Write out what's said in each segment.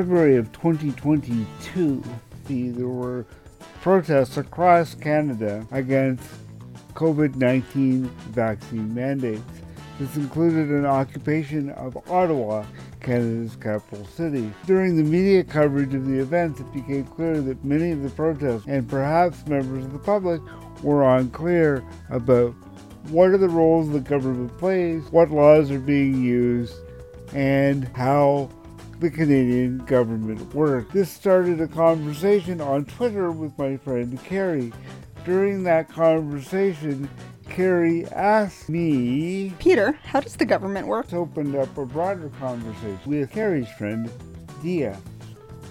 February of 2022, there were protests across Canada against COVID 19 vaccine mandates. This included an occupation of Ottawa, Canada's capital city. During the media coverage of the events, it became clear that many of the protesters and perhaps members of the public were unclear about what are the roles the government plays, what laws are being used, and how the Canadian government work. This started a conversation on Twitter with my friend Kerri. During that conversation, Kerri asked me, Peter, how does the government work? This opened up a broader conversation with Kerri's friend, Dia.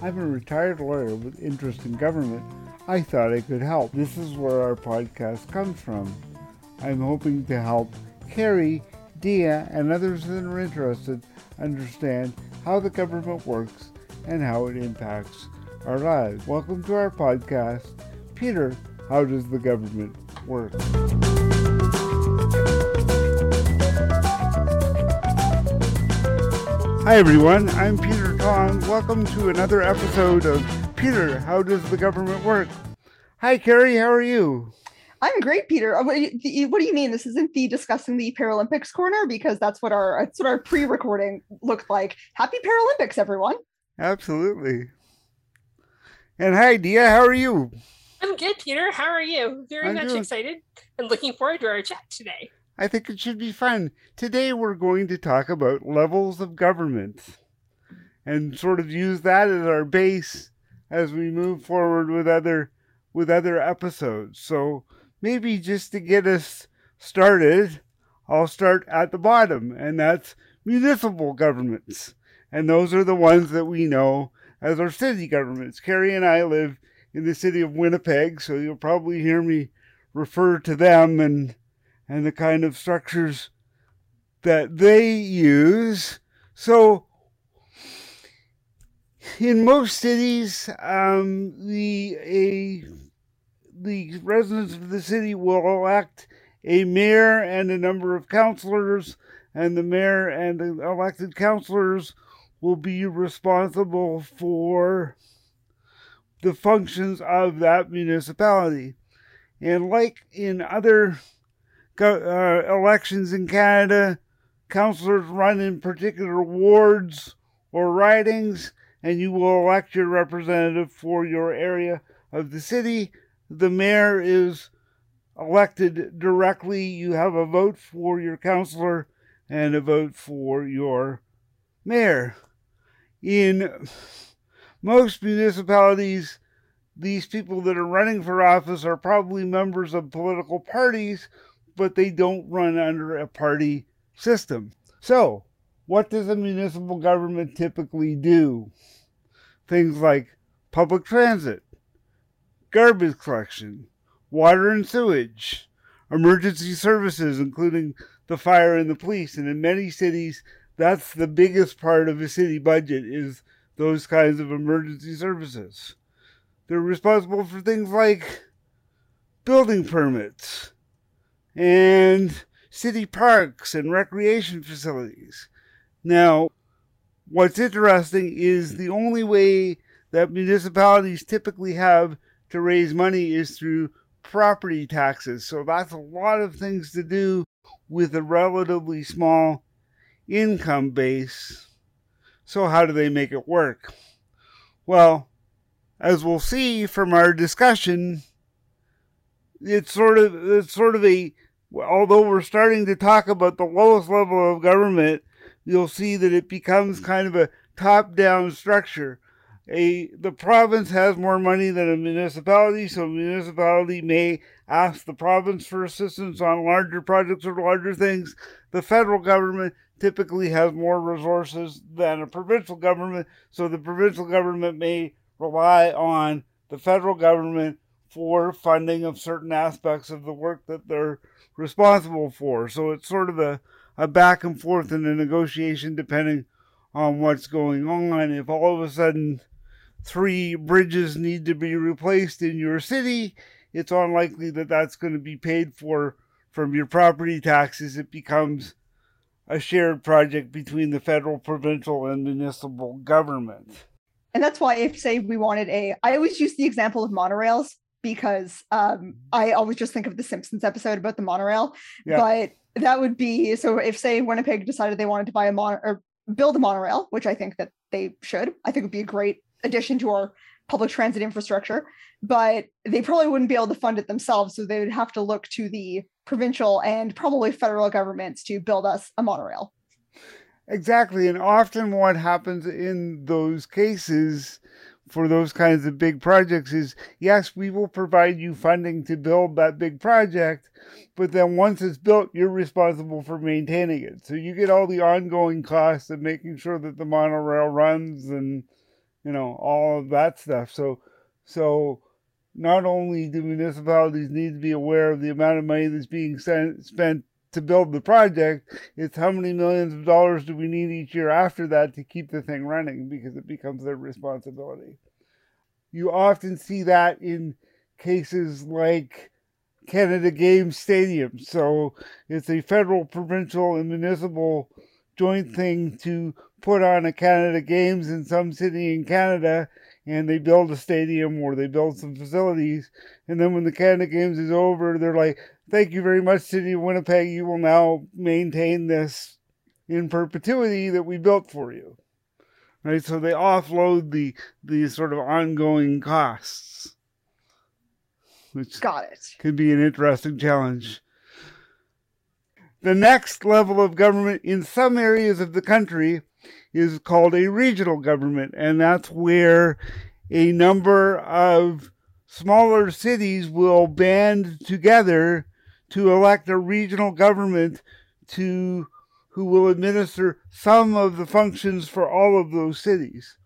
I'm a retired lawyer with interest in government. I thought I could help. This is where our podcast comes from. I'm hoping to help Kerri, Dia, and others that are interested understand how the government works and how it impacts our lives. Welcome to our podcast. Peter, how does the government work? Hi everyone, I'm Peter Tong. Welcome to another episode of Peter, How Does the Government Work? Hi Kerri, how are you? I'm great, Peter. Uh, what do, you, what do you mean? This isn't the discussing the Paralympics corner because that's what our that's what our pre-recording looked like. Happy Paralympics, everyone! Absolutely. And hi, Dia. How are you? I'm good, Peter. How are you? Very I'm much doing- excited and looking forward to our chat today. I think it should be fun. Today we're going to talk about levels of government and sort of use that as our base as we move forward with other with other episodes. So maybe just to get us started, I'll start at the bottom and that's municipal governments. And those are the ones that we know as our city governments. Kerri and I live in the city of Winnipeg, so you'll probably hear me refer to them and and the kind of structures that they use. So, in most cities, um, the a the residents of the city will elect a mayor and a number of councilors, and the mayor and the elected councilors will be responsible for the functions of that municipality. And like in other uh, elections in Canada, councillors run in particular wards or ridings, and you will elect your representative for your area of the city. The mayor is elected directly. You have a vote for your councillor and a vote for your mayor. In most municipalities, these people that are running for office are probably members of political parties but they don't run under a party system. So, what does a municipal government typically do? Things like public transit, garbage collection, water and sewage, emergency services, including the fire and the police. And in many cities, that's the biggest part of a city budget is those kinds of emergency services. They're responsible for things like building permits, and city parks and recreation facilities. Now, what's interesting is the only way that municipalities typically have to raise money is through property taxes. So that's a lot of things to do with a relatively small income base. So, how do they make it work? Well, as we'll see from our discussion, it's sort of it's sort of a although we're starting to talk about the lowest level of government, you'll see that it becomes kind of a top-down structure. A the province has more money than a municipality, so a municipality may ask the province for assistance on larger projects or larger things. The federal government typically has more resources than a provincial government, so the provincial government may rely on the federal government for funding of certain aspects of the work that they're responsible for. So it's sort of a, a back and forth in the negotiation depending on what's going on. If all of a sudden three bridges need to be replaced in your city, it's unlikely that that's going to be paid for from your property taxes. It becomes a shared project between the federal, provincial, and municipal government. and that's why if say we wanted a, I always use the example of monorails because um, I always just think of the Simpsons episode about the monorail. Yeah. But that would be so if say Winnipeg decided they wanted to buy a mon or build a monorail, which I think that they should. I think would be a great addition to our public transit infrastructure, but they probably wouldn't be able to fund it themselves. So they would have to look to the provincial and probably federal governments to build us a monorail. Exactly. And often what happens in those cases for those kinds of big projects is yes, we will provide you funding to build that big project, but then once it's built, you're responsible for maintaining it. So you get all the ongoing costs of making sure that the monorail runs and you know all of that stuff. So so not only do municipalities need to be aware of the amount of money that's being sent, spent to build the project, it's how many millions of dollars do we need each year after that to keep the thing running because it becomes their responsibility. You often see that in cases like Canada Games Stadium. So it's a federal, provincial, and municipal joint thing to put on a Canada Games in some city in Canada and they build a stadium or they build some facilities. And then when the Canada Games is over, they're like, thank you very much, City of Winnipeg. You will now maintain this in perpetuity that we built for you. Right? So they offload the the sort of ongoing costs. Which Got it. could be an interesting challenge. The next level of government in some areas of the country is called a regional government, and that's where a number of smaller cities will band together to elect a regional government to who will administer some of the functions for all of those cities.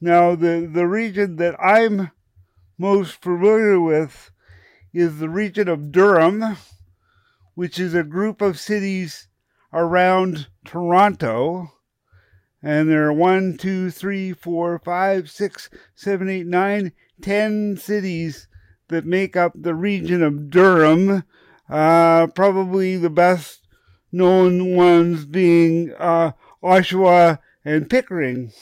Now, the, the region that I'm most familiar with is the region of Durham, which is a group of cities around Toronto. And there are one, two, three, four, five, six, seven, eight, nine, ten cities that make up the region of Durham. Uh, probably the best known ones being uh, Oshawa and Pickering.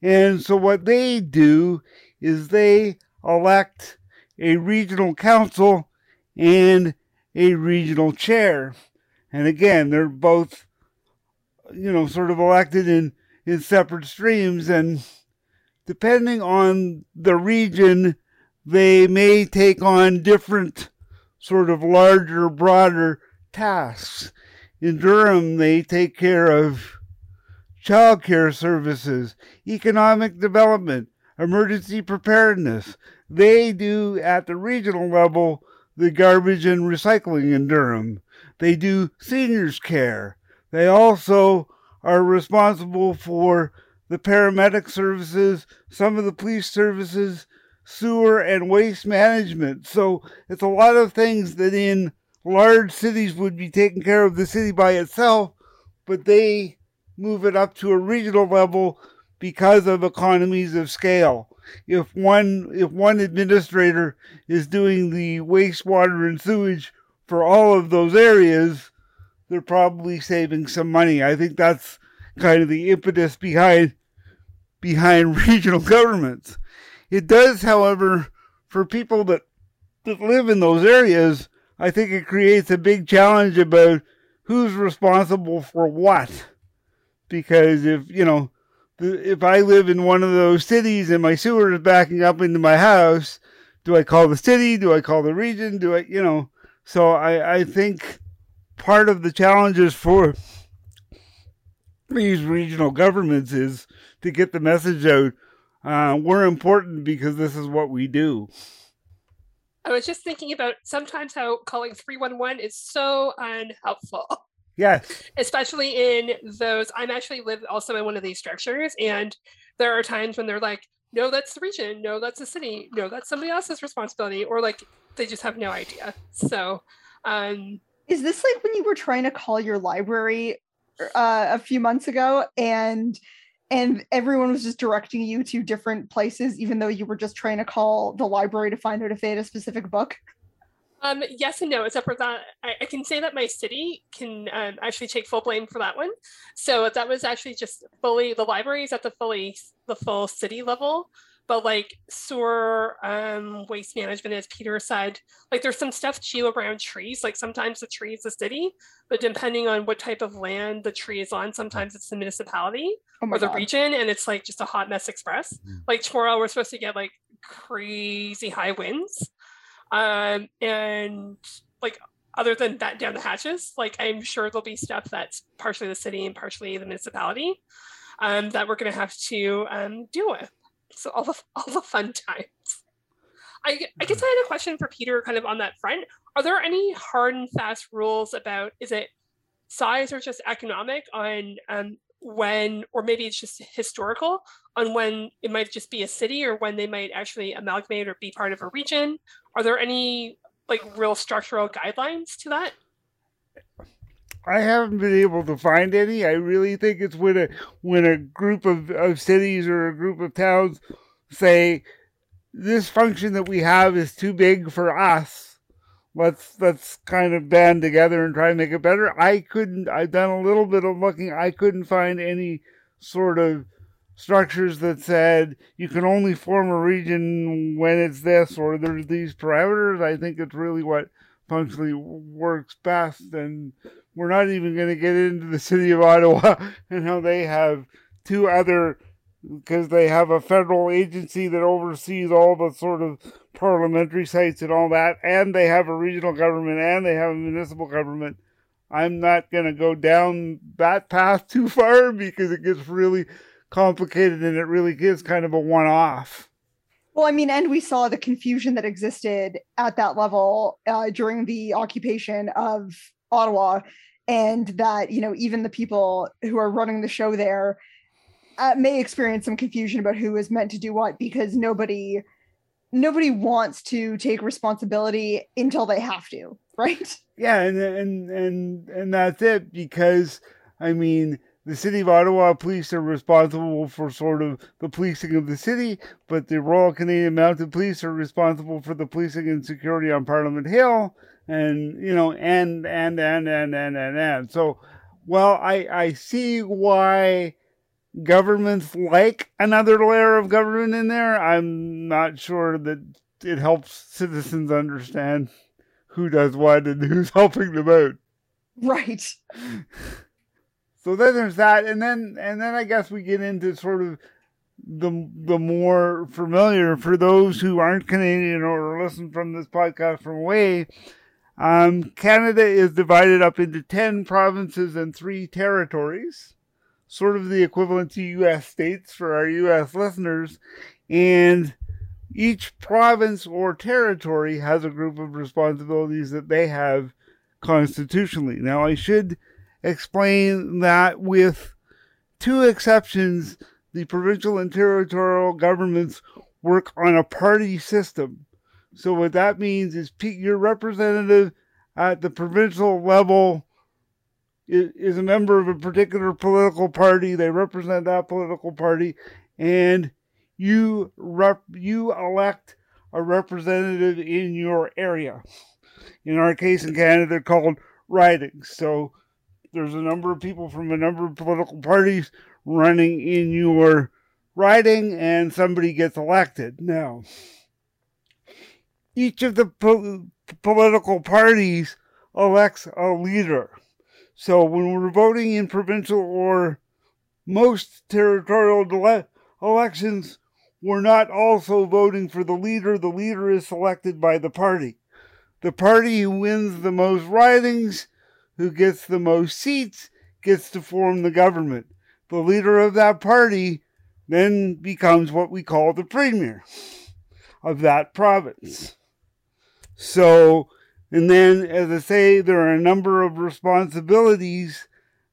And so what they do is they elect a regional council and a regional chair. And again, they're both, you know, sort of elected in, in separate streams. And depending on the region, they may take on different sort of larger, broader tasks. In Durham, they take care of child care services, economic development, emergency preparedness. They do at the regional level the garbage and recycling in Durham. They do seniors care. They also are responsible for the paramedic services, some of the police services, sewer and waste management. So it's a lot of things that in large cities would be taken care of the city by itself, but they move it up to a regional level because of economies of scale. If one if one administrator is doing the wastewater and sewage for all of those areas, they're probably saving some money. I think that's kind of the impetus behind behind regional governments. It does, however, for people that, that live in those areas, I think it creates a big challenge about who's responsible for what. Because if, you know, if I live in one of those cities and my sewer is backing up into my house, do I call the city? Do I call the region? Do I, you know? So I, I think part of the challenges for these regional governments is to get the message out. Uh, we're important because this is what we do. I was just thinking about sometimes how calling 311 is so unhelpful. Yes. Especially in those, I'm actually live also in one of these structures, and there are times when they're like, no, that's the region, no, that's the city, no, that's somebody else's responsibility, or like they just have no idea. So, um, is this like when you were trying to call your library uh, a few months ago and and everyone was just directing you to different places even though you were just trying to call the library to find out if they had a specific book Um, yes and no, except for that, I, I can say that my city can um, actually take full blame for that one. So that was actually just fully the libraries at the fully the full city level, but like sewer, um, waste management, as Peter said, like there's some stuff too around trees. Like sometimes the tree is the city, but depending on what type of land the tree is on, sometimes it's the municipality Oh or the God. region, and it's like just a hot mess express. Mhm. Like tomorrow, we're supposed to get like crazy high winds, um, and like other than that down the hatches, like I'm sure there'll be stuff that's partially the city and partially the municipality, um, that we're gonna have to um deal with. So all the all the fun times. I, I guess I had a question for Peter kind of on that front. Are there any hard and fast rules about is it size or just economic on um, when, or maybe it's just historical on when it might just be a city or when they might actually amalgamate or be part of a region? Are there any like real structural guidelines to that? I haven't been able to find any. I really think it's when a when a group of, of cities or a group of towns say this function that we have is too big for us. Let's let's kind of band together and try and make it better. I couldn't I've done a little bit of looking. I couldn't find any sort of structures that said you can only form a region when it's this or there's these parameters. I think it's really what functionally works best and we're not even going to get into the city of Ottawa and how they have two other because they have a federal agency that oversees all the sort of parliamentary sites and all that, and they have a regional government and they have a municipal government. I'm not going to go down that path too far because it gets really complicated and it really is kind of a one off. Well, I mean, and we saw the confusion that existed at that level uh, during the occupation of Ottawa, and that you know even the people who are running the show there uh, may experience some confusion about who is meant to do what because nobody nobody wants to take responsibility until they have to, right? Yeah, and and and and that's it because I mean the city of Ottawa police are responsible for sort of the policing of the city, but the Royal Canadian Mounted Police are responsible for the policing and security on Parliament Hill, and you know, and and and and and and and. So, well, I I see why governments like another layer of government in there. I'm not sure that it helps citizens understand who does what and who's helping them out. Right. So then there's that, and then and then I guess we get into sort of the the more familiar for those who aren't Canadian or listen from this podcast from away. Um, Canada is divided up into ten provinces and three territories, sort of the equivalent to U.S. states for our U.S. listeners, and each province or territory has a group of responsibilities that they have constitutionally. Now, I should explain that with two exceptions, the provincial and territorial governments work on a party system. So, what that means is your representative at the provincial level i- is a member of a particular political party. They represent that political party, and you rep- you elect a representative in your area. In our case in Canada, called ridings. So there's a number of people from a number of political parties running in your riding, and somebody gets elected. Now, each of the po- political parties elects a leader. So when we're voting in provincial or most territorial elections, we're not also voting for the leader. The leader is selected by the party. The party who wins the most ridings, who gets the most seats, gets to form the government. The leader of that party then becomes what we call the premier of that province. So, and then, as I say, there are a number of responsibilities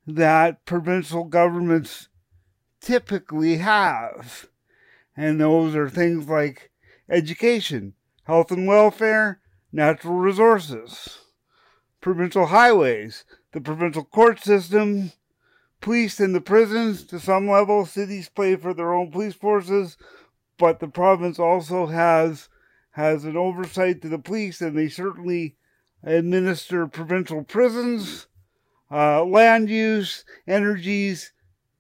that provincial governments typically have. And those are things like education, health and welfare, natural resources, provincial highways, the provincial court system, police and the prisons. To some level, cities pay for their own police forces, but the province also has has an oversight to the police, and they certainly administer provincial prisons, uh, land use, energies,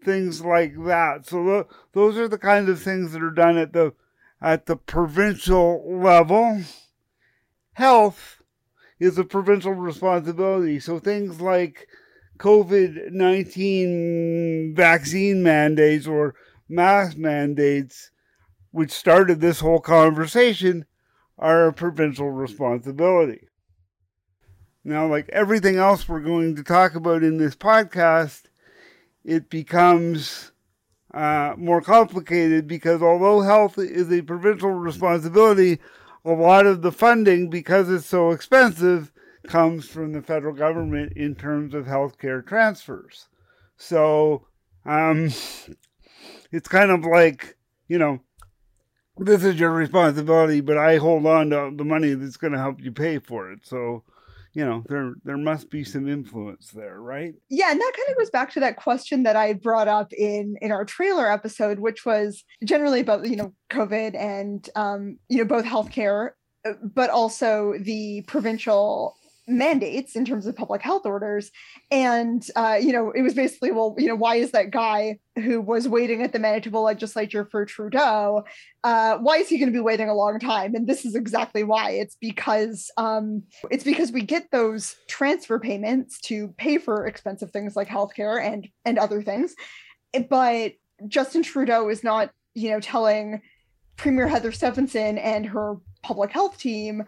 things like that. So the, those are the kinds of things that are done at the at the provincial level. Health is a provincial responsibility. So things like COVID 19 vaccine mandates or mask mandates, which started this whole conversation, are a provincial responsibility. Now, like everything else we're going to talk about in this podcast, it becomes uh, more complicated because although health is a provincial responsibility, a lot of the funding, because it's so expensive, comes from the federal government in terms of healthcare transfers. So um, it's kind of like, you know, this is your responsibility, but I hold on to the money that's going to help you pay for it. So you know there there must be some influence there right? Yeah and that kind of goes back to that question that i brought up in in our trailer episode which was generally about you know covid and um you know both healthcare uh, but also the provincial mandates in terms of public health orders. And uh, you know it was basically well you know why is that guy who was waiting at the manitoba legislature for trudeau uh, why is he going to be waiting a long time? And this is exactly why. It's because um, it's because we get those transfer payments to pay for expensive things like healthcare and and other things. But justin trudeau is not you know telling premier heather stefanson and her public health team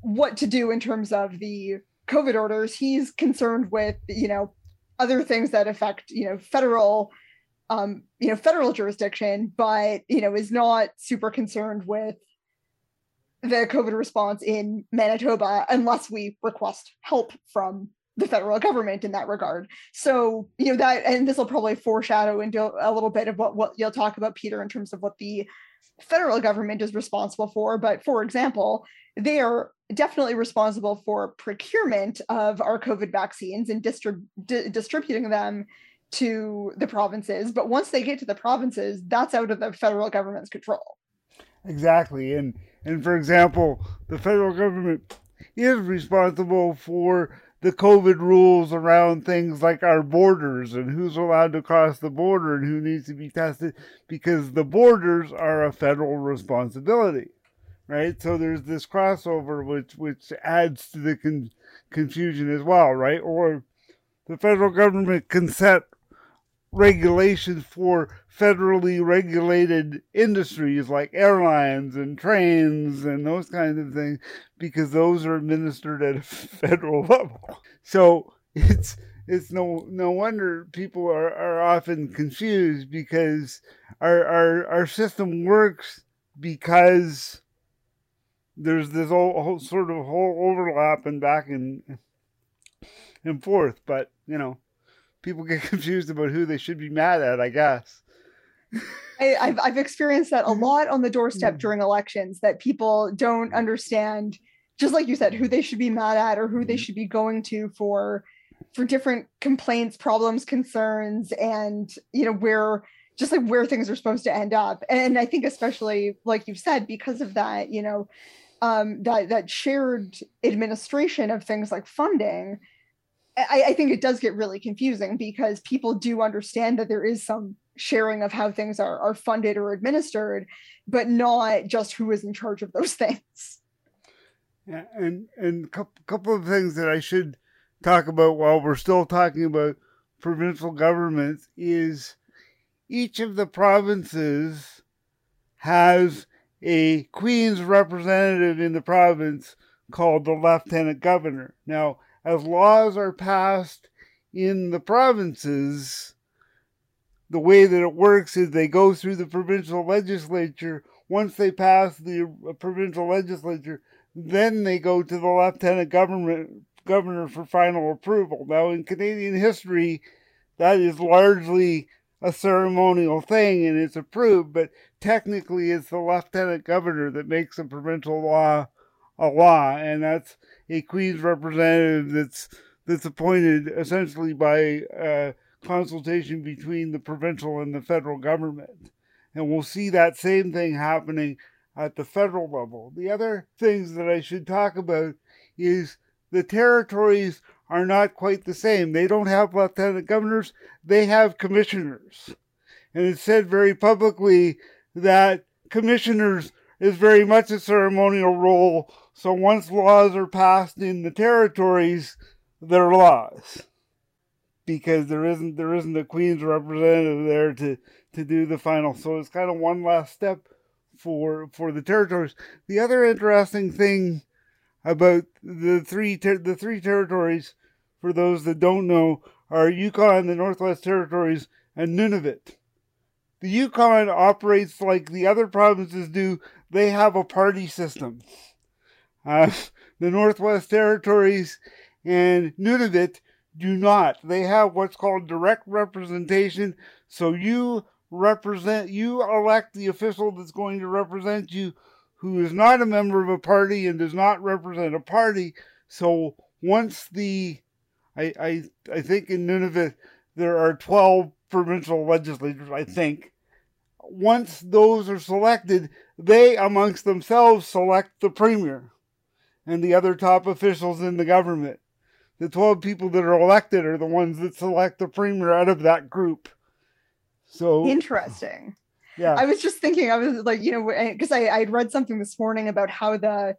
what to do in terms of the COVID orders. He's concerned with, you know, other things that affect, you know, federal, um, you know, federal jurisdiction, but you know, is not super concerned with the COVID response in Manitoba unless we request help from the federal government in that regard. So, you know, that and this will probably foreshadow into a little bit of what, what you'll talk about, Peter, in terms of what the federal government is responsible for. But for example, they are definitely responsible for procurement of our COVID vaccines and distrib- di- distributing them to the provinces. But once they get to the provinces, that's out of the federal government's control. Exactly. And and for example, the federal government is responsible for the COVID rules around things like our borders and who's allowed to cross the border and who needs to be tested because the borders are a federal responsibility right? So there's this crossover which which adds to the con- confusion as well, right? Or the federal government can set regulations for federally regulated industries like airlines and trains and those kinds of things because those are administered at a federal level. So it's it's no no wonder people are, are often confused because our, our our system works because there's this whole, whole sort of whole overlap and back and and forth, but you know, people get confused about who they should be mad at. I guess. I, have I've experienced that a lot on the doorstep during elections. That people don't understand, just like you said, who they should be mad at or who they mm. should be going to for for different complaints, problems, concerns, and you know where just like where things are supposed to end up. And I think especially like you've said, because of that, you know, um, that that shared administration of things like funding, I, I think it does get really confusing because people do understand that there is some sharing of how things are, are funded or administered, but not just who is in charge of those things. Yeah, and and a couple, couple of things that I should talk about while we're still talking about provincial governments is each of the provinces has a Queen's representative in the province called the Lieutenant Governor. Now, as laws are passed in the provinces, the way that it works is they go through the provincial legislature. Once they pass the uh, provincial legislature, then they go to the lieutenant governor for final approval. Now, in Canadian history, that is largely a ceremonial thing and it's approved, but technically it's the lieutenant governor that makes a provincial law a law, and that's a Queen's representative that's that's appointed essentially by uh, consultation between the provincial and the federal government. And we'll see that same thing happening at the federal level. The other things that I should talk about is the territories are not quite the same. They don't have lieutenant governors, they have commissioners. And it's said very publicly that commissioners is very much a ceremonial role. So once laws are passed in the territories, they're laws. Because there isn't there isn't a Queen's representative there to, to do the final. So it's kind of one last step for for the territories. The other interesting thing about the three ter- the three territories, for those that don't know, are Yukon, the Northwest Territories, and Nunavut. The Yukon operates like the other provinces do. They have a party system. The Northwest Territories and Nunavut do not. They have what's called direct representation. So you represent, you elect the official that's going to represent you who is not a member of a party and does not represent a party. So once the, I, I, I think in Nunavut there are 12 provincial legislators, I think. Once those are selected, they amongst themselves select the premier and the other top officials in the government. The 12 people that are elected are the ones that select the premier out of that group. So interesting. Yeah. I was just thinking, I was like, you know, because I I'd read something this morning about how the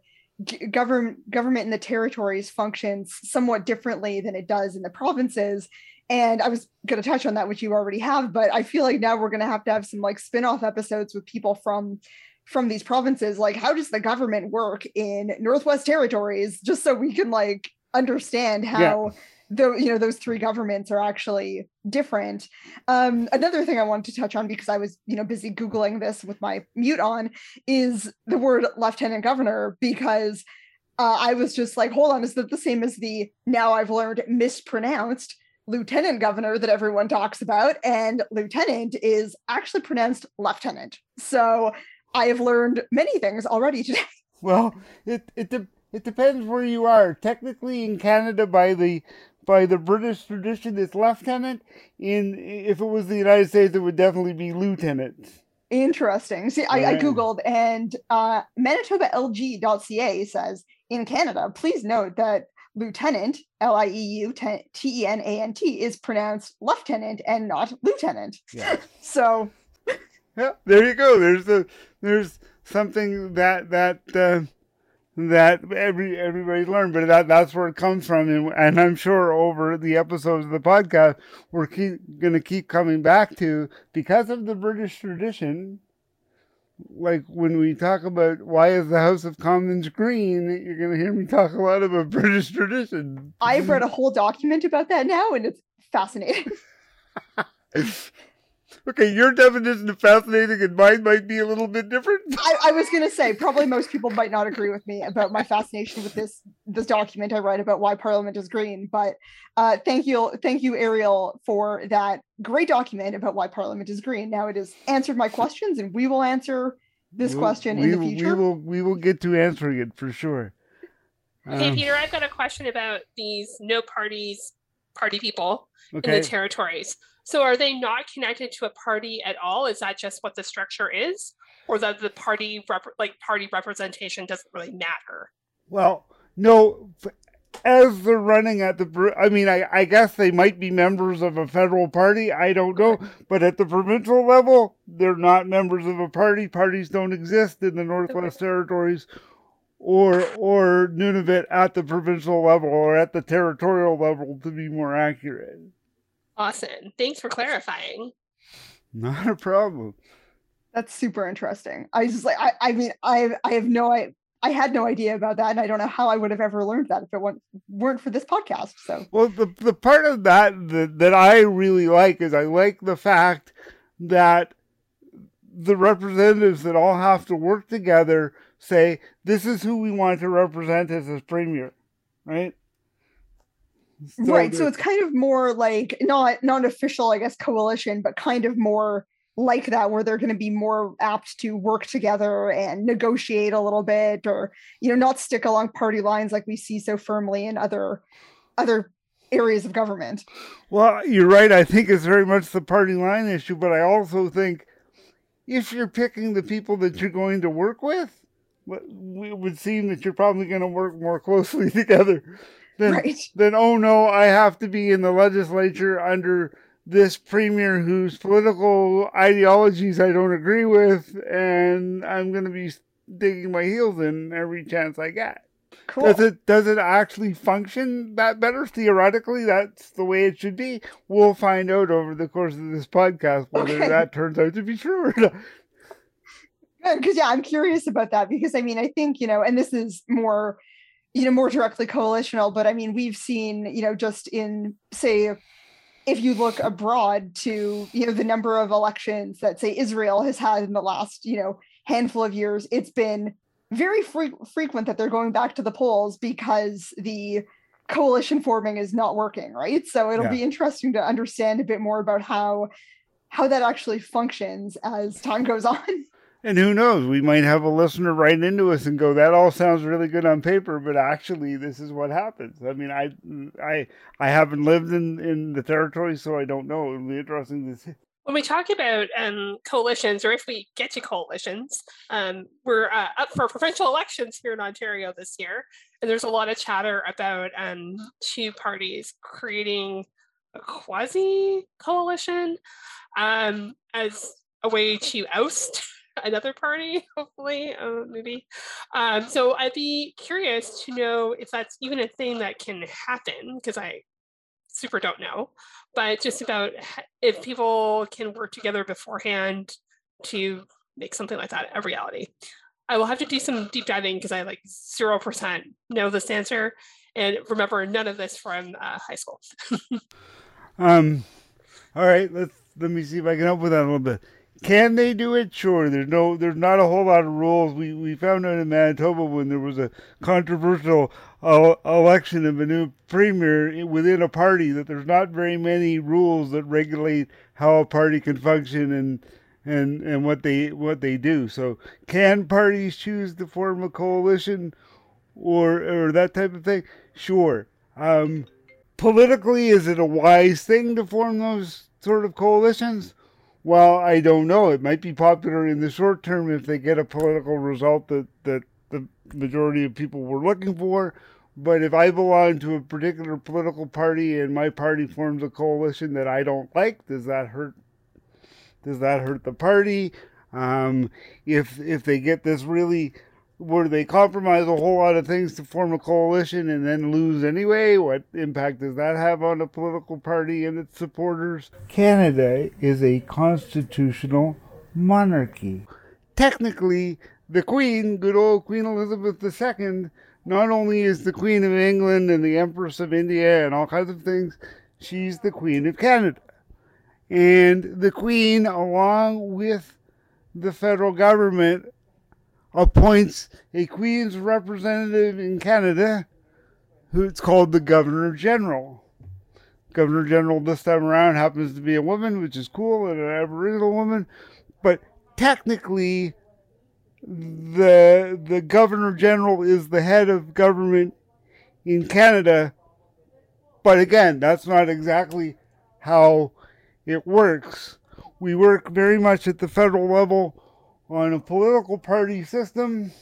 government government in the territories functions somewhat differently than it does in the provinces. And I was going to touch on that, which you already have, but I feel like now we're going to have to have some like spin-off episodes with people from from these provinces like how does the government work in northwest territories? Just so we can like understand how yeah though you know those three governments are actually different. Um, another thing i wanted to touch on because i was you know busy googling this with my mute on is the word lieutenant governor because uh, i was just like hold on is that the same as the now i've learned mispronounced lieutenant governor that everyone talks about? And lieutenant is actually pronounced lieutenant. So i have learned many things already today well it it, de- it depends where you are technically in canada by the by the British tradition, it's lieutenant. In if it was the United States, it would definitely be lieutenant. Interesting. See, I, I googled, and uh, ManitobaLG.ca says in Canada, please note that lieutenant L I E U T E N A N T is pronounced lieutenant and not lieutenant. Yeah. so. Yeah, there you go. There's a there's something that that. Uh, that every everybody's learned, but that that's where it comes from, and, and I'm sure over the episodes of the podcast we're keep, going to keep coming back to because of the British tradition. Like when we talk about why is the House of Commons green, you're going to hear me talk a lot about British tradition. I've read a whole document about that now, and it's fascinating. Okay, your definition of fascinating and mine might be a little bit different. I, I was going to say probably most people might not agree with me about my fascination with this this document I write about why Parliament is green. But uh, thank you, thank you, Ariel, for that great document about why Parliament is green. Now it has answered my questions, and we will answer this we'll, question we, in the future. We will we will get to answering it for sure. Okay, um, Peter, I've got a question about these no parties party people okay. in the territories. So are they not connected to a party at all? Is that just what the structure is, or that the party rep- like party representation doesn't really matter? Well, no. As they're running at the, I mean, I, I guess they might be members of a federal party. I don't know, but at the provincial level, they're not members of a party. Parties don't exist in the Northwest okay. Territories or or Nunavut at the provincial level or at the territorial level to be more accurate. Awesome. Thanks for clarifying. Not a problem. That's super interesting. I just like I, I mean I I have no I I had no idea about that, and I don't know how I would have ever learned that if it weren't weren't for this podcast. So well, the the part of that that, that I really like is I like the fact that the representatives that all have to work together say this is who we want to represent as a premier, right? So right. So it's kind of more like not not official, I guess, coalition, but kind of more like that, where they're going to be more apt to work together and negotiate a little bit, or you know, not stick along party lines like we see so firmly in other other areas of government. Well, you're right. I think it's very much the party line issue, but I also think if you're picking the people that you're going to work with, it would seem that you're probably going to work more closely together. Then, right. then, oh no, I have to be in the legislature under this premier whose political ideologies I don't agree with, and I'm going to be digging my heels in every chance I get. Cool. Does it does it actually function that better theoretically? That's the way it should be. We'll find out over the course of this podcast whether okay. that turns out to be true or not. Uh, because yeah, I'm curious about that because I mean I think you know, and this is more you know more directly coalitional, but I mean we've seen you know just in say if you look abroad to you know the number of elections that say Israel has had in the last you know handful of years, it's been very fre- frequent that they're going back to the polls because the coalition forming is not working, right? So it'll yeah. be interesting to understand a bit more about how how that actually functions as time goes on. And who knows, we might have a listener write into us and go, "That all sounds really good on paper, but actually, this is what happens." I mean, I, I, I haven't lived in in the territory, so I don't know. It'll be interesting to see when we talk about um, coalitions, or if we get to coalitions, um, we're uh, up for provincial elections here in Ontario this year, and there's a lot of chatter about um, two parties creating a quasi coalition um, as a way to oust another party, hopefully, uh, maybe. Um, so I'd be curious to know if that's even a thing that can happen, because I super don't know but just about if people can work together beforehand to make something like that a reality. I will have to do some deep diving because I like zero percent know this answer and remember none of this from uh, high school. um, all right, let's let me see if I can help with that a little bit. Can they do it? Sure. There's no, there's not a whole lot of rules. We we found out in Manitoba when there was a controversial uh, election of a new premier within a party that there's not very many rules that regulate how a party can function and and and what they what they do. So can parties choose to form a coalition or or that type of thing? Sure. Um, politically, is it a wise thing to form those sort of coalitions? Well, I don't know. It might be popular in the short term if they get a political result that, that the majority of people were looking for. But if I belong to a particular political party and my party forms a coalition that I don't like, does that hurt? Does that hurt the party? Um, if if they get this really where they compromise a whole lot of things to form a coalition and then lose anyway? What impact does that have on a political party and its supporters? Canada is a constitutional monarchy. Technically, the Queen, good old Queen Elizabeth II, not only is the Queen of England and the Empress of India and all kinds of things, she's the Queen of Canada. And the Queen, along with the federal government, appoints a Queen's representative in Canada, who it's called the Governor General. Governor General this time around happens to be a woman, which is cool, and an Aboriginal woman, but technically, the the Governor General is the head of government in Canada. But again, that's not exactly how it works. We work very much at the federal level on a political party system.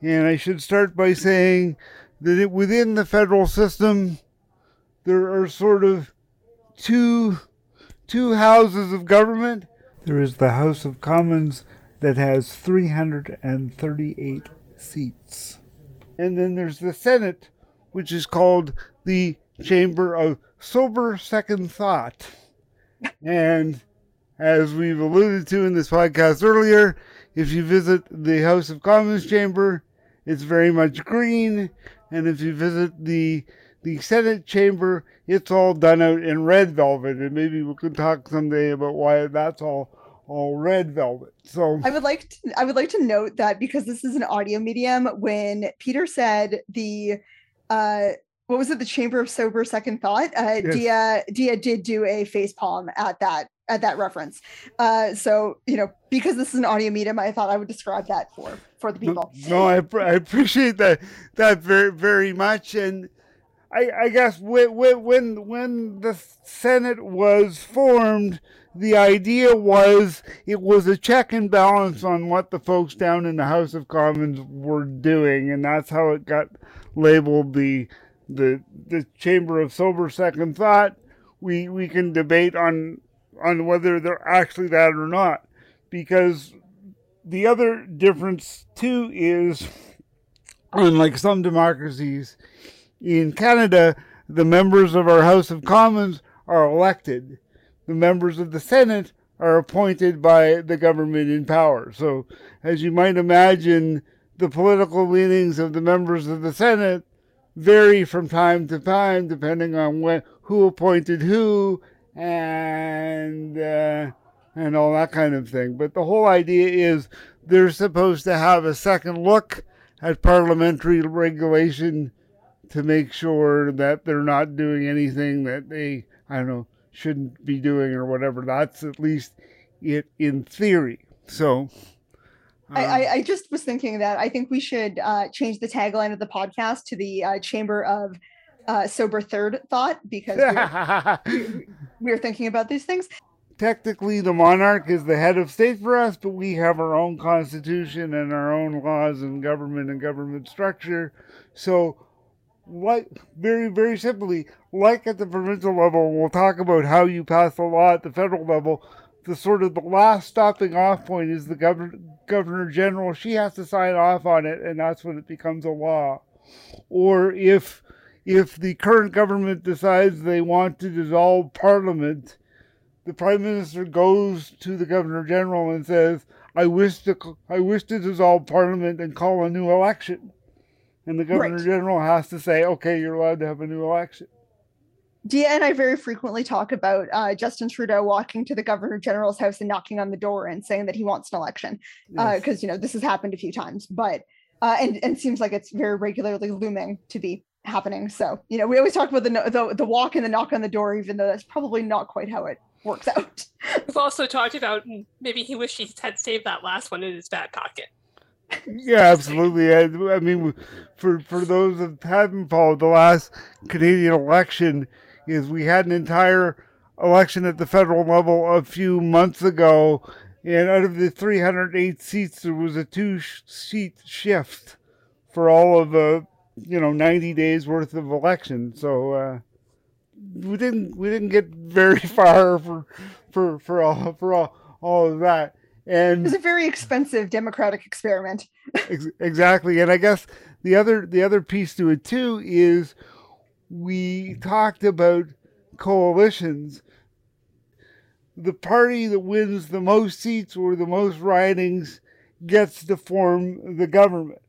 And I should start by saying that it, within the federal system, there are sort of two, two houses of government. There is the House of Commons that has 338 seats. And then there's the Senate, which is called the Chamber of Sober Second Thought. And as we've alluded to in this podcast earlier, if you visit the House of Commons chamber, it's very much green, and if you visit the the Senate chamber, it's all done out in red velvet, and maybe we can talk someday about why that's all all red velvet. So I would like to, I would like to note that because this is an audio medium, when Peter said the uh what was it the chamber of sober second thought uh yes. dia dia did do a face palm at that at that reference. Uh, so you know, because this is an audio medium, I thought I would describe that for for the people. No, I, I appreciate that that very very much, and I, I guess when when when the Senate was formed, the idea was it was a check and balance on what the folks down in the House of Commons were doing, and that's how it got labeled the the the Chamber of Sober Second Thought. We we can debate on on whether they're actually that or not, because the other difference too is, unlike some democracies, in Canada, the members of our House of Commons are elected. The members of the Senate are appointed by the government in power. So, as you might imagine, the political leanings of the members of the Senate vary from time to time depending on when, who appointed who and uh, and all that kind of thing. But the whole idea is they're supposed to have a second look at parliamentary regulation to make sure that they're not doing anything that they, I don't know, shouldn't be doing or whatever. That's at least it in theory. So. Um, I, I just was thinking that I think we should uh, change the tagline of the podcast to the uh, Chamber of uh, Sober Third Thought because we're, we're thinking about these things technically the monarch is the head of state for us, but we have our own constitution and our own laws and government and government structure. So, very very simply, like at the provincial level, we'll talk about how you pass a law at the federal level. The sort of the last stopping off point is the governor governor general. She has to sign off on it, and that's when it becomes a law. Or if if the current government decides they want to dissolve parliament, the prime minister goes to the governor general and says, "I wish to I wish to dissolve parliament and call a new election," and the governor right. general has to say, "Okay, you're allowed to have a new election." Dia and I very frequently talk about uh, Justin Trudeau walking to the governor general's house and knocking on the door and saying that he wants an election, because yes. uh, you know this has happened a few times, but uh, and and seems like it's very regularly looming to be happening. So you know we always talk about the the, the walk and the knock on the door, even though that's probably not quite how it works out. We've also talked about maybe he wished he had saved that last one in his back pocket. Yeah, absolutely. I, I, mean, for for those that haven't followed the last Canadian election, is we had an entire election at the federal level a few months ago, and out of the 308 seats, there was a two-seat shift for all of the you know 90 days worth of election. So. Uh, we didn't we didn't get very far for for for all for all, all of that. And it was a very expensive democratic experiment. ex- exactly, and I guess the other the other piece to it too is we talked about coalitions. The party that wins the most seats or the most ridings gets to form the government.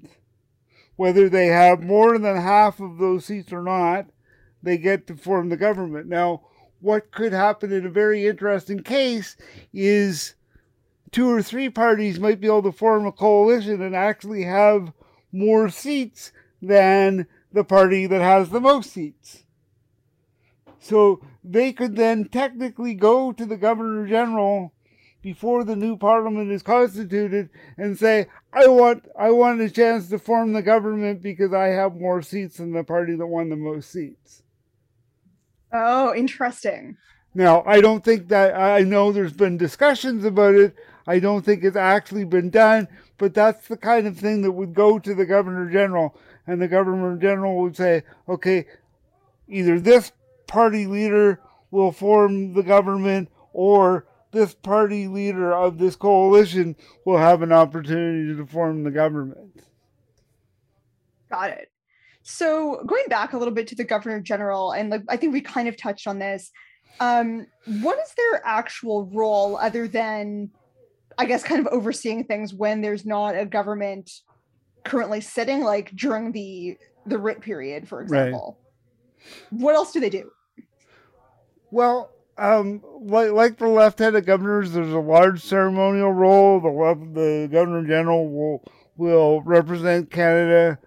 Whether they have more than half of those seats or not, they get to form the government. Now, what could happen in a very interesting case is two or three parties might be able to form a coalition and actually have more seats than the party that has the most seats. So they could then technically go to the Governor General before the new parliament is constituted and say, I want I want a chance to form the government because I have more seats than the party that won the most seats. Oh, interesting. Now, I don't think that I know there's been discussions about it. I don't think it's actually been done, but that's the kind of thing that would go to the Governor General, and the Governor General would say, okay, either this party leader will form the government, or this party leader of this coalition will have an opportunity to form the government. Got it. So going back a little bit to the governor general, and like I think we kind of touched on this. Um, what is their actual role other than, I guess, kind of overseeing things when there's not a government currently sitting, like during the the writ period, for example? Right. What else do they do? Well, um, like like the lieutenant governors, there's a large ceremonial role. The the governor general will will represent Canada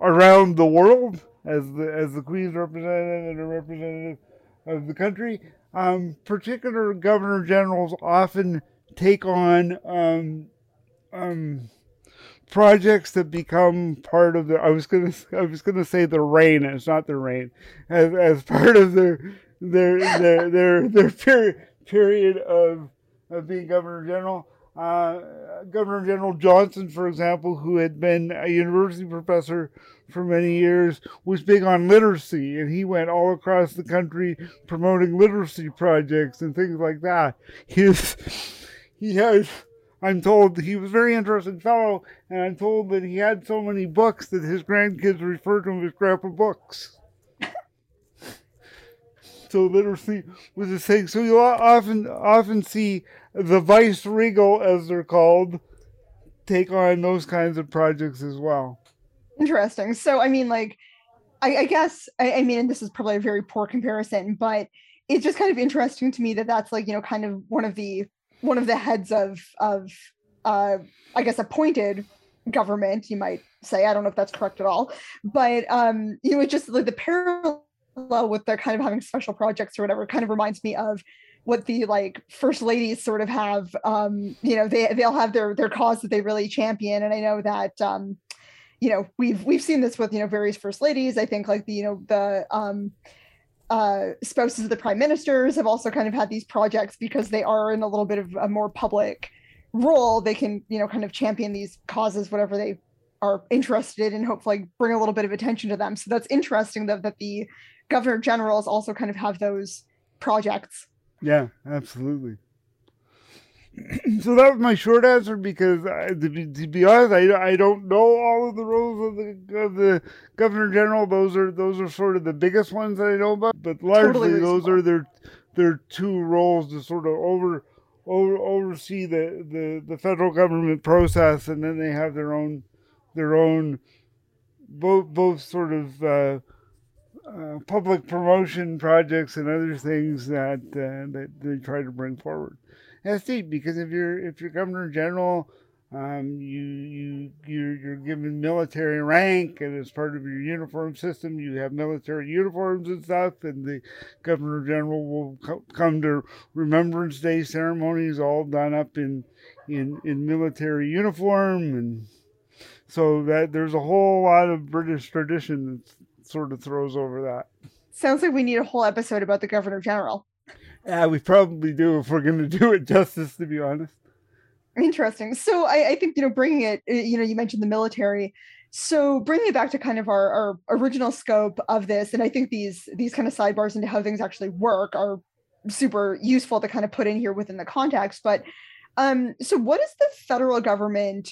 around the world as the as the Queen's representative and a representative of the country. Um, particular governor generals often take on um, um, projects that become part of the. I was gonna I was gonna say the reign. It's not the reign. As as part of their their their their their period period of of being governor general. Uh, governor General Johnston, for example, who had been a university professor for many years, was big on literacy, and he went all across the country promoting literacy projects and things like that. His, he has, I'm told, he was a very interesting fellow, and I'm told that he had so many books that his grandkids referred to him as Grandpa Books. So literacy was a thing. So you often often see the vice regal, as they're called, take on those kinds of projects as well. Interesting. So, I mean, like, I, I guess, I, I mean, and this is probably a very poor comparison, but it's just kind of interesting to me that that's like, you know, kind of one of the one of the heads of of uh, I guess appointed government, you might say. I don't know if that's correct at all, but um, you know, it's just like the parallel with their kind of having special projects or whatever kind of reminds me of what the like first ladies sort of have um you know they they'll have their their cause that they really champion. And i know that um you know we've we've seen this with you know various first ladies. I think like the you know the um uh spouses of the prime ministers have also kind of had these projects because they are in a little bit of a more public role. They can you know kind of champion these causes whatever they are interested in hopefully bring a little bit of attention to them. So that's interesting that, that the governor generals also kind of have those projects yeah, absolutely. so that was my short answer because uh, to, be, to be honest, I, I don't know all of the roles of the of the governor general. Those are those are sort of the biggest ones that I know about, but largely totally those are their their two roles to sort of over over oversee the, the the federal government process, and then they have their own their own both both sort of. Uh, uh, public promotion projects and other things that uh, that they try to bring forward. That's neat because if you're if you're governor general, um, you you you're, you're given military rank, and as part of your uniform system, you have military uniforms and stuff. And the governor general will co- come to Remembrance Day ceremonies, all done up in in in military uniform, and so that there's a whole lot of British tradition that's sort of throws over that. Sounds like we need a whole episode about the Governor General. Yeah, we probably do if we're going to do it justice, to be honest. Interesting. So I, I, think you know, bringing it, uh, you know, you mentioned the military. So bringing it back to kind of our, our original scope of this, and I think these these kind of sidebars into how things actually work are super useful to kind of put in here within the context. But um, so what is the federal government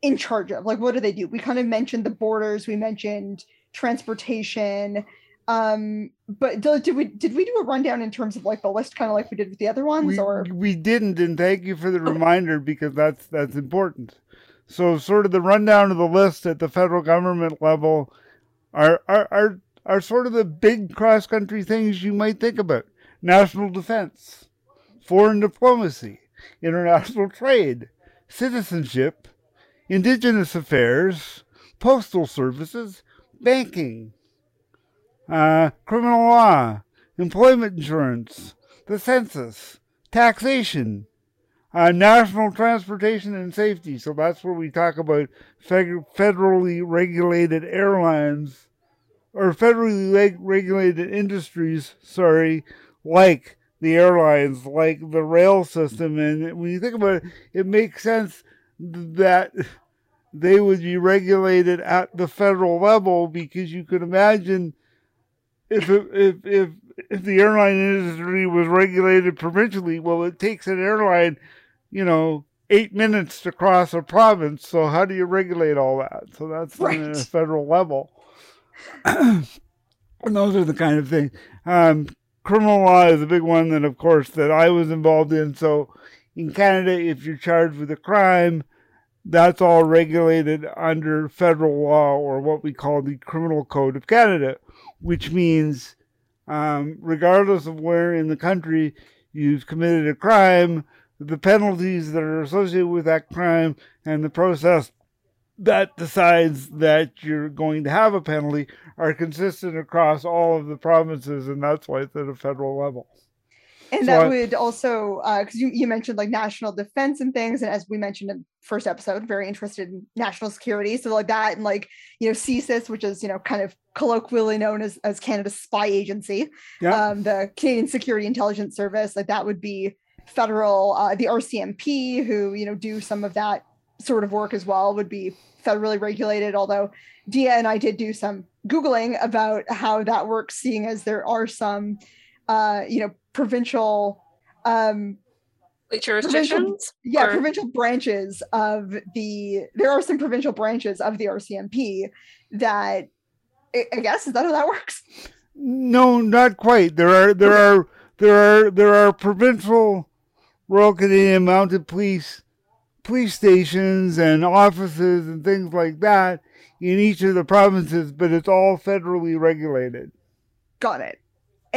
in charge of? Like, what do they do? We kind of mentioned the borders. We mentioned transportation. Um, but did we did we do a rundown in terms of like the list, kind of like we did with the other ones, we, or we didn't? And thank you for the reminder because that's that's important. So, sort of the rundown of the list at the federal government level are are are, are sort of the big cross country things you might think about: national defense, foreign diplomacy, international trade, citizenship, indigenous affairs, postal services, banking, uh, criminal law, employment insurance, the census, taxation, uh, national transportation and safety. So that's where we talk about federally regulated airlines or federally regulated industries, sorry, like the airlines, like the rail system. And when you think about it, it makes sense that they would be regulated at the federal level because you could imagine if it, if if if the airline industry was regulated provincially, well, it takes an airline, you know, eight minutes to cross a province. So how do you regulate all that? So that's right. on a federal level. and those are the kind of things. Um, criminal law is a big one that, of course, that I was involved in. So in Canada, if you're charged with a crime, that's all regulated under federal law or what we call the Criminal Code of Canada, which means um, regardless of where in the country you've committed a crime, the penalties that are associated with that crime and the process that decides that you're going to have a penalty are consistent across all of the provinces, and that's why it's at a federal level. And So that I- would also, because you, you mentioned like national defense and things, and as we mentioned in the first episode, very interested in national security. So like that, and like you know CSIS, which is you know kind of colloquially known as as Canada's spy agency, Yeah. um, the Canadian Security Intelligence Service, like that would be federal. Uh, the RCMP, who you know do some of that sort of work as well, would be federally regulated. Although Dia and I did do some googling about how that works, seeing as there are some, uh, you know, provincial, um, Like jurisdictions? yeah, Or- provincial branches of the. There are some provincial branches of the RCMP that, I, I guess, is that how that works? No, not quite. There are there are there are there are provincial Royal Canadian Mounted Police police stations and offices and things like that in each of the provinces, but it's all federally regulated. Got it.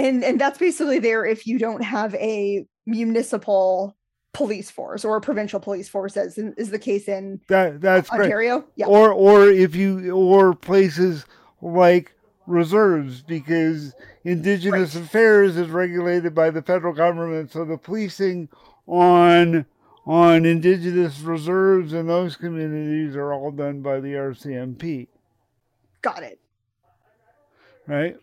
And and that's basically there if you don't have a municipal police force or a provincial police force, as in, is the case in That that's great. Ontario. Yeah. Or or if you or places like reserves because indigenous Right. affairs is regulated by the federal government so the policing on on indigenous reserves in those communities are all done by the RCMP Got it. right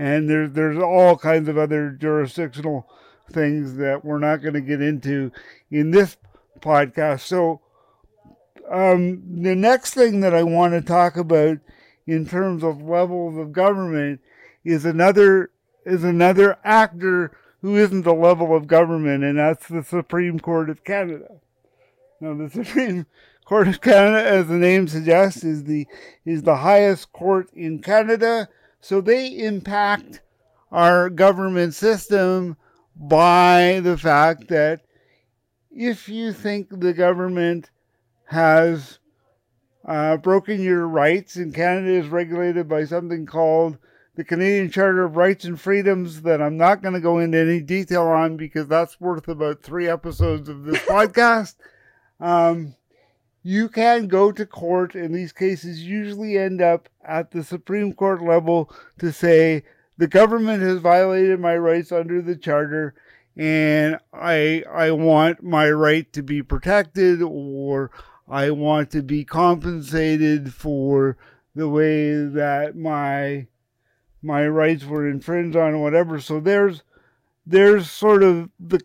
and there's there's all kinds of other jurisdictional things that we're not going to get into in this podcast so um, the next thing that I want to talk about in terms of levels of government is another is another actor who isn't the level of government, and that's the Supreme Court of Canada. Now, the Supreme Court of Canada, as the name suggests, is the is the highest court in Canada. So they impact our government system by the fact that if you think the government has uh, broken your rights, and Canada is regulated by something called the Canadian Charter of Rights and Freedoms that I'm not going to go into any detail on because that's worth about three episodes of this podcast. Um, you can go to court, and these cases usually end up at the Supreme Court level to say the government has violated my rights under the Charter, and I I want my right to be protected, or I want to be compensated for the way that my my rights were infringed on or whatever. So there's there's sort of the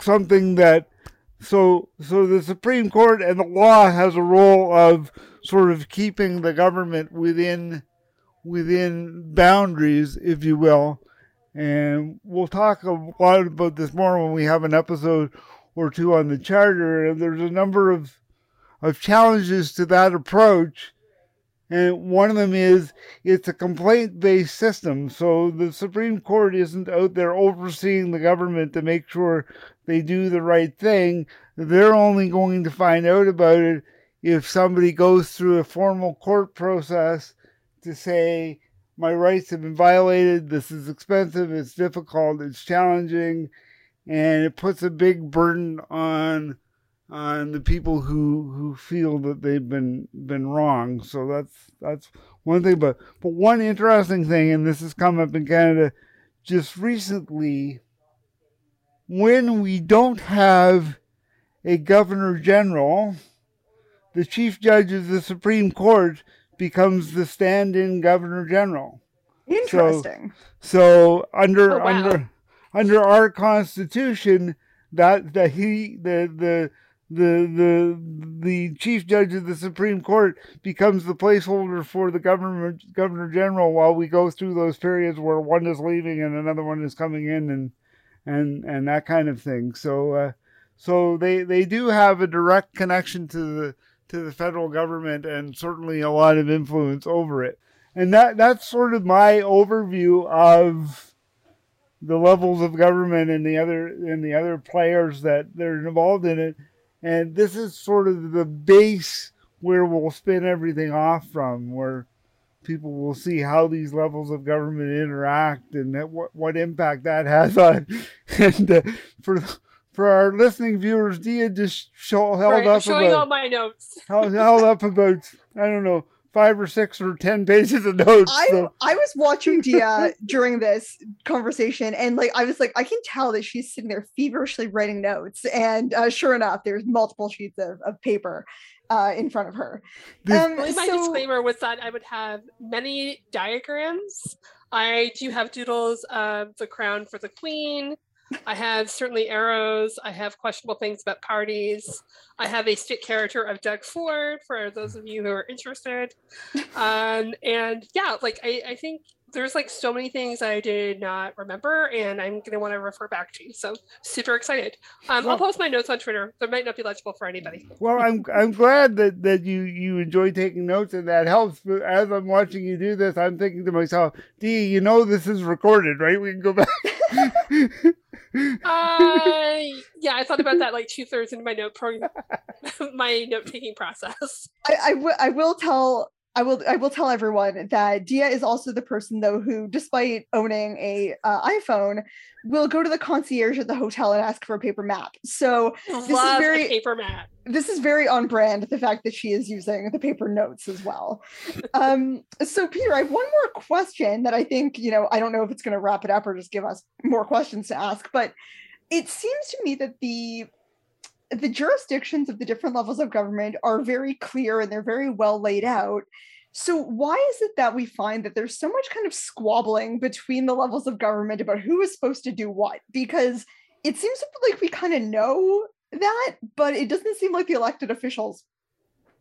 something that so so the Supreme Court and the law has a role of sort of keeping the government within within boundaries, if you will. And we'll talk a lot about this more when we have an episode or two on the charter. And there's a number of of challenges to that approach. And one of them is it's a complaint based system. So the Supreme Court isn't out there overseeing the government to make sure they do the right thing. They're only going to find out about it if somebody goes through a formal court process to say, my rights have been violated, this is expensive, it's difficult, it's challenging, and it puts a big burden on on the people who who feel that they've been been wrong. So that's that's one thing. But but one interesting thing, and this has come up in Canada just recently, when we don't have a governor general, the chief judge of the Supreme Court becomes the stand-in governor general. Interesting. So under Oh, wow. under under our constitution, that that he the the the the the chief judge of the Supreme Court becomes the placeholder for the governor governor general while we go through those periods where one is leaving and another one is coming in and and and that kind of thing. So uh, so they they do have a direct connection to the to the federal government and certainly a lot of influence over it. And that that's sort of my overview of the levels of government and the other and the other players that they're involved in it. And this is sort of the base where we'll spin everything off from, where people will see how these levels of government interact and that, what what impact that has on. And uh, for for our listening viewers, Dia just show, held Right, up showing about all my notes. held, held up about I don't know five or six or ten pages of notes. I so- I was watching Dia during this conversation, and like I was like, I can tell that she's sitting there feverishly writing notes, and uh, sure enough, there's multiple sheets of, of paper uh, in front of her. This- Um, Only my so- disclaimer was that I would have many diagrams. I do have doodles of the crown for the queen. I have certainly arrows. I have questionable things about parties. I have a stick character of Doug Ford for those of you who are interested. Um, and yeah, like I, I think there's like so many things I did not remember, and I'm gonna want to refer back to. So super excited. Um, Well- I'll post my notes on Twitter. They might not be legible for anybody. Well, I'm I'm glad that, that you you enjoy taking notes and that helps. But as I'm watching you do this, I'm thinking to myself, Dee, you know this is recorded, right? We can go back. Uh, yeah, I thought about that like two thirds into my note pro- my note taking process. I, I, w- I will tell I will I will tell everyone that Dia is also the person though who, despite owning a uh, iPhone, will go to the concierge at the hotel and ask for a paper map. So Love is very- paper map. this is very on brand. The fact that she is using the paper notes as well. um, so Peter, I have one more question that I think you know I don't know if it's going to wrap it up or just give us more questions to ask, but it seems to me that the the jurisdictions of the different levels of government are very clear and they're very well laid out. So why is it that we find that there's so much kind of squabbling between the levels of government about who is supposed to do what? Because it seems like we kind of know that, but it doesn't seem like the elected officials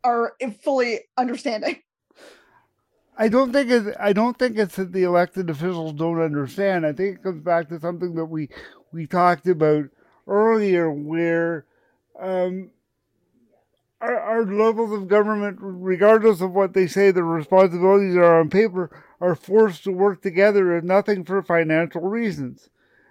are fully understanding. I don't think it. I don't think it's that the elected officials don't understand. I think it comes back to something that we we talked about earlier, where um, our, our levels of government, regardless of what they say their responsibilities are on paper, are forced to work together, if nothing for financial reasons.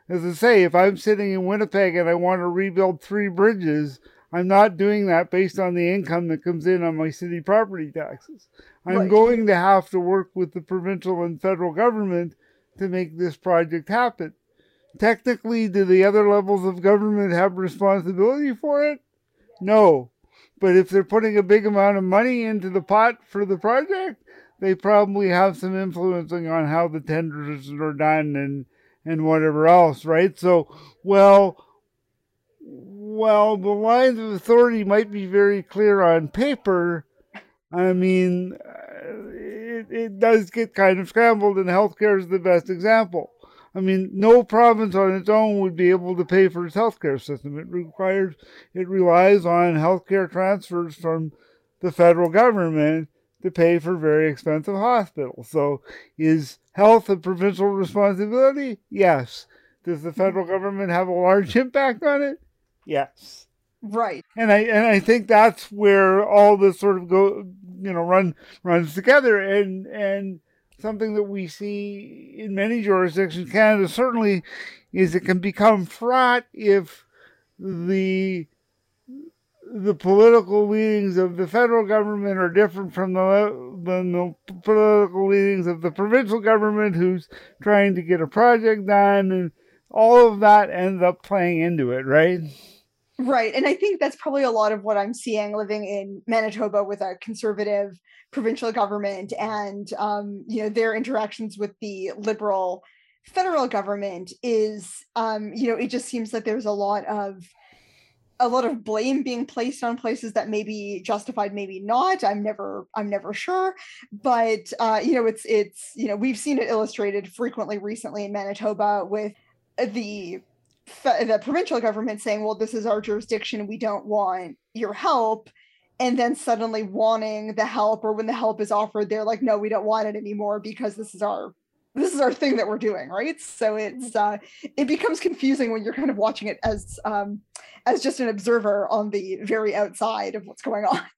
As I say, if I'm sitting in Winnipeg and I want to rebuild three bridges, I'm not doing that based on the income that comes in on my city property taxes. I'm Right. going to have to work with the provincial and federal government to make this project happen. Technically, do the other levels of government have responsibility for it? No. But if they're putting a big amount of money into the pot for the project, they probably have some influencing on how the tenders are done and and whatever else, right? So, well, well, the lines of authority might be very clear on paper. I mean, uh, it, it does get kind of scrambled, and healthcare is the best example. I mean, no province on its own would be able to pay for its healthcare system. It requires, it relies on healthcare transfers from the federal government to pay for very expensive hospitals. So, is health a provincial responsibility? Yes. Does the federal government have a large impact on it? Yes. Right. And I and I think that's where all this sort of go you know run runs together and and something that we see in many jurisdictions, Canada certainly, is it can become fraught if the the political leanings of the federal government are different from the than the political leanings of the provincial government, who's trying to get a project done, and all of that ends up playing into it, right? Right. And I think that's probably a lot of what I'm seeing living in Manitoba with a conservative provincial government and um, you know their interactions with the liberal federal government is um, you know it just seems like there's a lot of a lot of blame being placed on places that may be justified maybe not i'm never i'm never sure but uh, you know it's it's you know we've seen it illustrated frequently recently in manitoba with the the provincial government saying well this is our jurisdiction. We don't want your help. And then suddenly wanting the help or when the help is offered they're like no we don't want it anymore because this is our this is our thing that we're doing right? So it's uh it becomes confusing when you're kind of watching it as um as just an observer on the very outside of what's going on.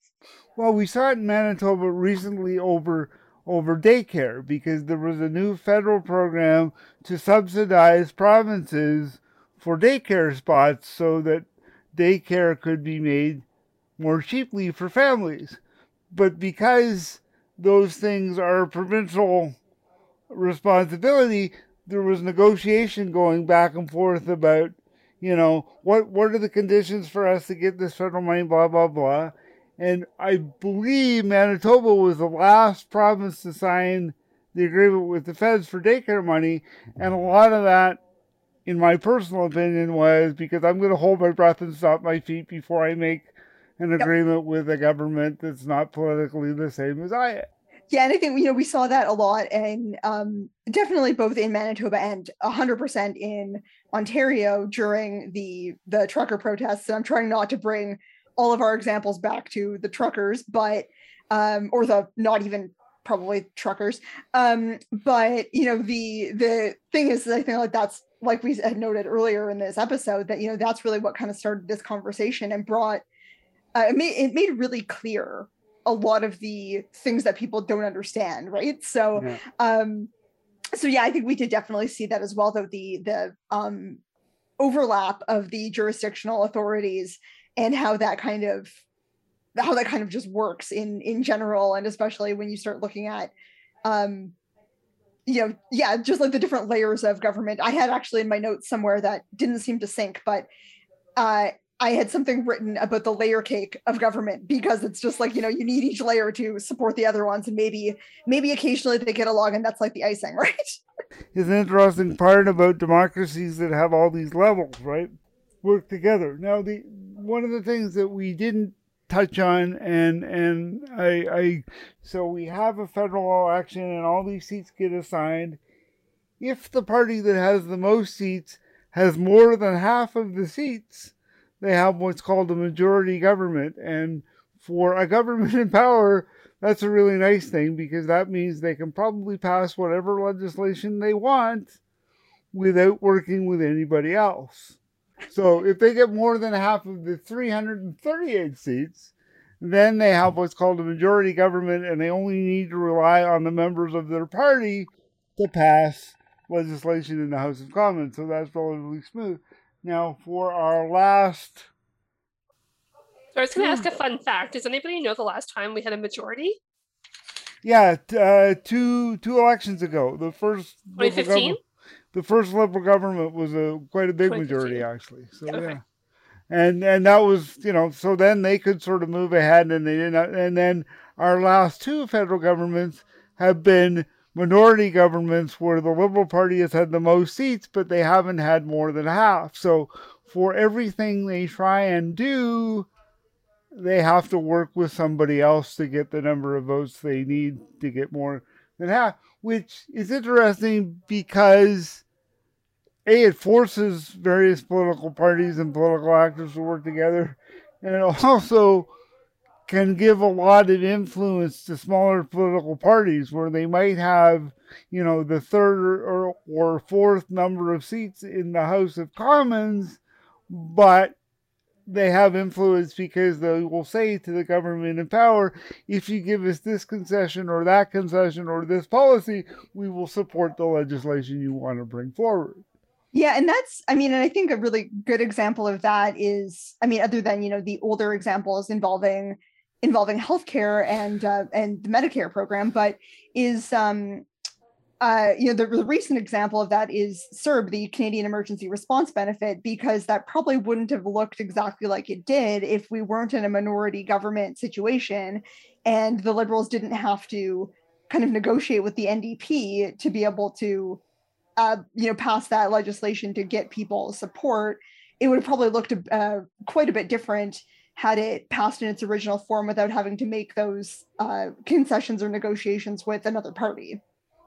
Well, we saw it in Manitoba recently over over daycare because there was a new federal program to subsidize provinces for daycare spots so that daycare could be made more cheaply for families. But because those things are provincial responsibility, there was negotiation going back and forth about, you know, what what are the conditions for us to get this federal money, blah blah blah. And I believe Manitoba was the last province to sign the agreement with the feds for daycare money. And a lot of that, in my personal opinion, was because I'm going to hold my breath and stop my feet before I make an Yep. agreement with a government that's not politically the same as I am. Yeah, and I think you know we saw that a lot, and um, definitely both in Manitoba and hundred percent in Ontario during the the trucker protests. And I'm trying not to bring all of our examples back to the truckers, but um, or the not even probably truckers. Um, but you know the the thing is, I think like that's like we had noted earlier in this episode that you know that's really what kind of started this conversation and brought uh, it made it made really clear a lot of the things that people don't understand right so Yeah. um so yeah i think we did definitely see that as well though the the um overlap of the jurisdictional authorities and how that kind of how that kind of just works in in general and especially when you start looking at um you know yeah just like the different layers of government i had actually in my notes somewhere that didn't seem to sync but uh I had something written about the layer cake of government because it's just like you know you need each layer to support the other ones and maybe maybe occasionally they get along and that's like the icing right is an interesting part about democracies that have all these levels, right? Work together. Now, the one of the things that we didn't touch on, and and I, I so we have a federal election, and all these seats get assigned. If the party that has the most seats has more than half of the seats, they have what's called a majority government, and for a government in power, that's a really nice thing because that means they can probably pass whatever legislation they want without working with anybody else. So if they get more than half of the 338 seats, then they have what's called a majority government and they only need to rely on the members of their party to pass legislation in the House of Commons. So that's relatively smooth. Now, for our last So I was going to ask a fun fact. Does anybody know the last time we had a majority? Yeah, uh, two two elections ago, the first 2015? The first liberal government was a quite a big majority actually. So Okay. yeah, and and that was you know so then they could sort of move ahead and they didn't and then our last two federal governments have been minority governments where the liberal party has had the most seats but they haven't had more than half. So for everything they try and do they have to work with somebody else to get the number of votes they need to get more than half, which is interesting because a it forces various political parties and political actors to work together, and it also can give a lot of influence to smaller political parties where they might have, you know, the third or, or fourth number of seats in the House of Commons, but they have influence because they will say to the government in power, if you give us this concession or that concession or this policy, we will support the legislation you want to bring forward. Yeah, and that's I mean, and I think a really good example of that is I mean, other than you know the older examples involving involving healthcare and uh, and the Medicare program, but is um uh, you know, the, the recent example of that is CERB, the Canadian Emergency Response Benefit, because that probably wouldn't have looked exactly like it did if we weren't in a minority government situation and the Liberals didn't have to kind of negotiate with the NDP to be able to, uh, you know, pass that legislation to get people support. It would have probably looked uh, quite a bit different had it passed in its original form without having to make those uh, concessions or negotiations with another party.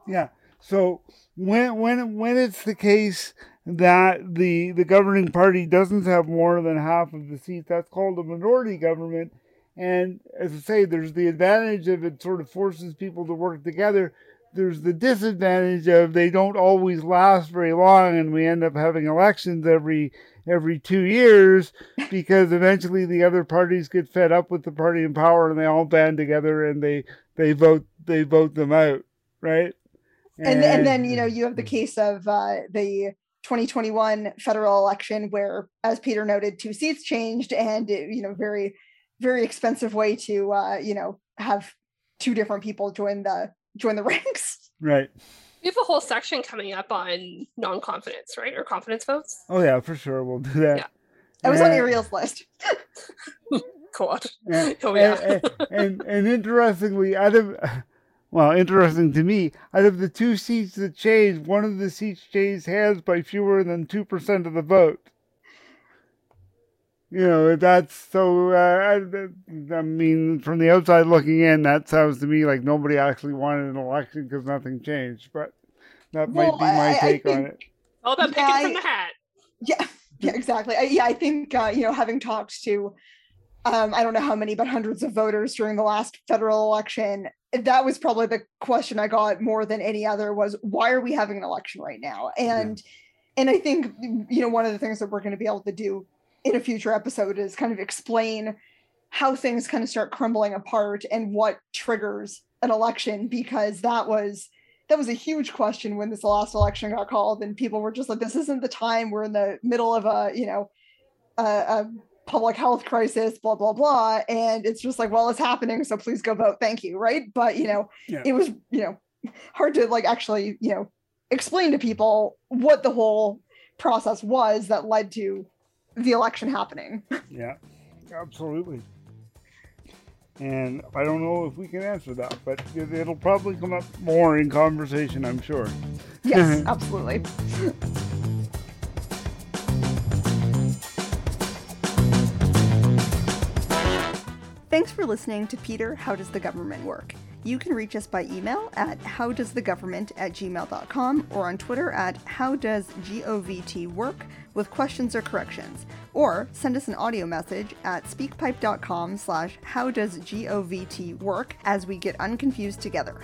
Yeah. So when when when it's the case that the the governing party doesn't have more than half of the seats, that's called a minority government. And as I say, there's the advantage of it sort of forces people to work together. There's the disadvantage of they don't always last very long, and we end up having elections every every two years because eventually the other parties get fed up with the party in power and they all band together and they they vote they vote them out, right? And and then you know you have the case of uh, the 2021 federal election where as peter noted two seats changed and it, you know very very expensive way to uh, you know have two different people join the join the ranks right We have a whole section coming up on non-confidence, right? Or confidence votes. oh yeah for sure we'll do that Yeah. that was on And- ariel's list God. And, Oh, yeah. and, and, and interestingly, out of well, interesting to me, out of the two seats that changed, one of the seats changed hands by fewer than two percent of the vote. You know, that's so. Uh, I, I mean, from the outside looking in, that sounds to me like nobody actually wanted an election because nothing changed. But that Well, might be my I- I take on it. All about Yeah, picking from the hat. Yeah, yeah, exactly. I, yeah, I think uh, you know, having talked to, um, I don't know how many, but hundreds of voters during the last federal election, that was probably the question I got more than any other was why are we having an election right now? And and I think you know one of the things that we're going to be able to do in a future episode is kind of explain how things kind of start crumbling apart and what triggers an election because that was that was a huge question when this last election got called and people were just like this isn't the time we're in the middle of a you know a, a public health crisis blah blah blah and it's just like well it's happening so please go vote thank you right but you know Yeah. it was you know hard to like actually you know explain to people what the whole process was that led to the election happening Yeah, absolutely. And I don't know if we can answer that, but it, it'll probably come up more in conversation, I'm sure. yes absolutely Thanks for listening to Peter, How Does the Government Work? You can reach us by email at howdoesthegovernment at gmail.com or on Twitter at howdoesgovt work with questions or corrections. Or send us an audio message at speakpipe.com slash howdoesgovt work as we get unconfused together.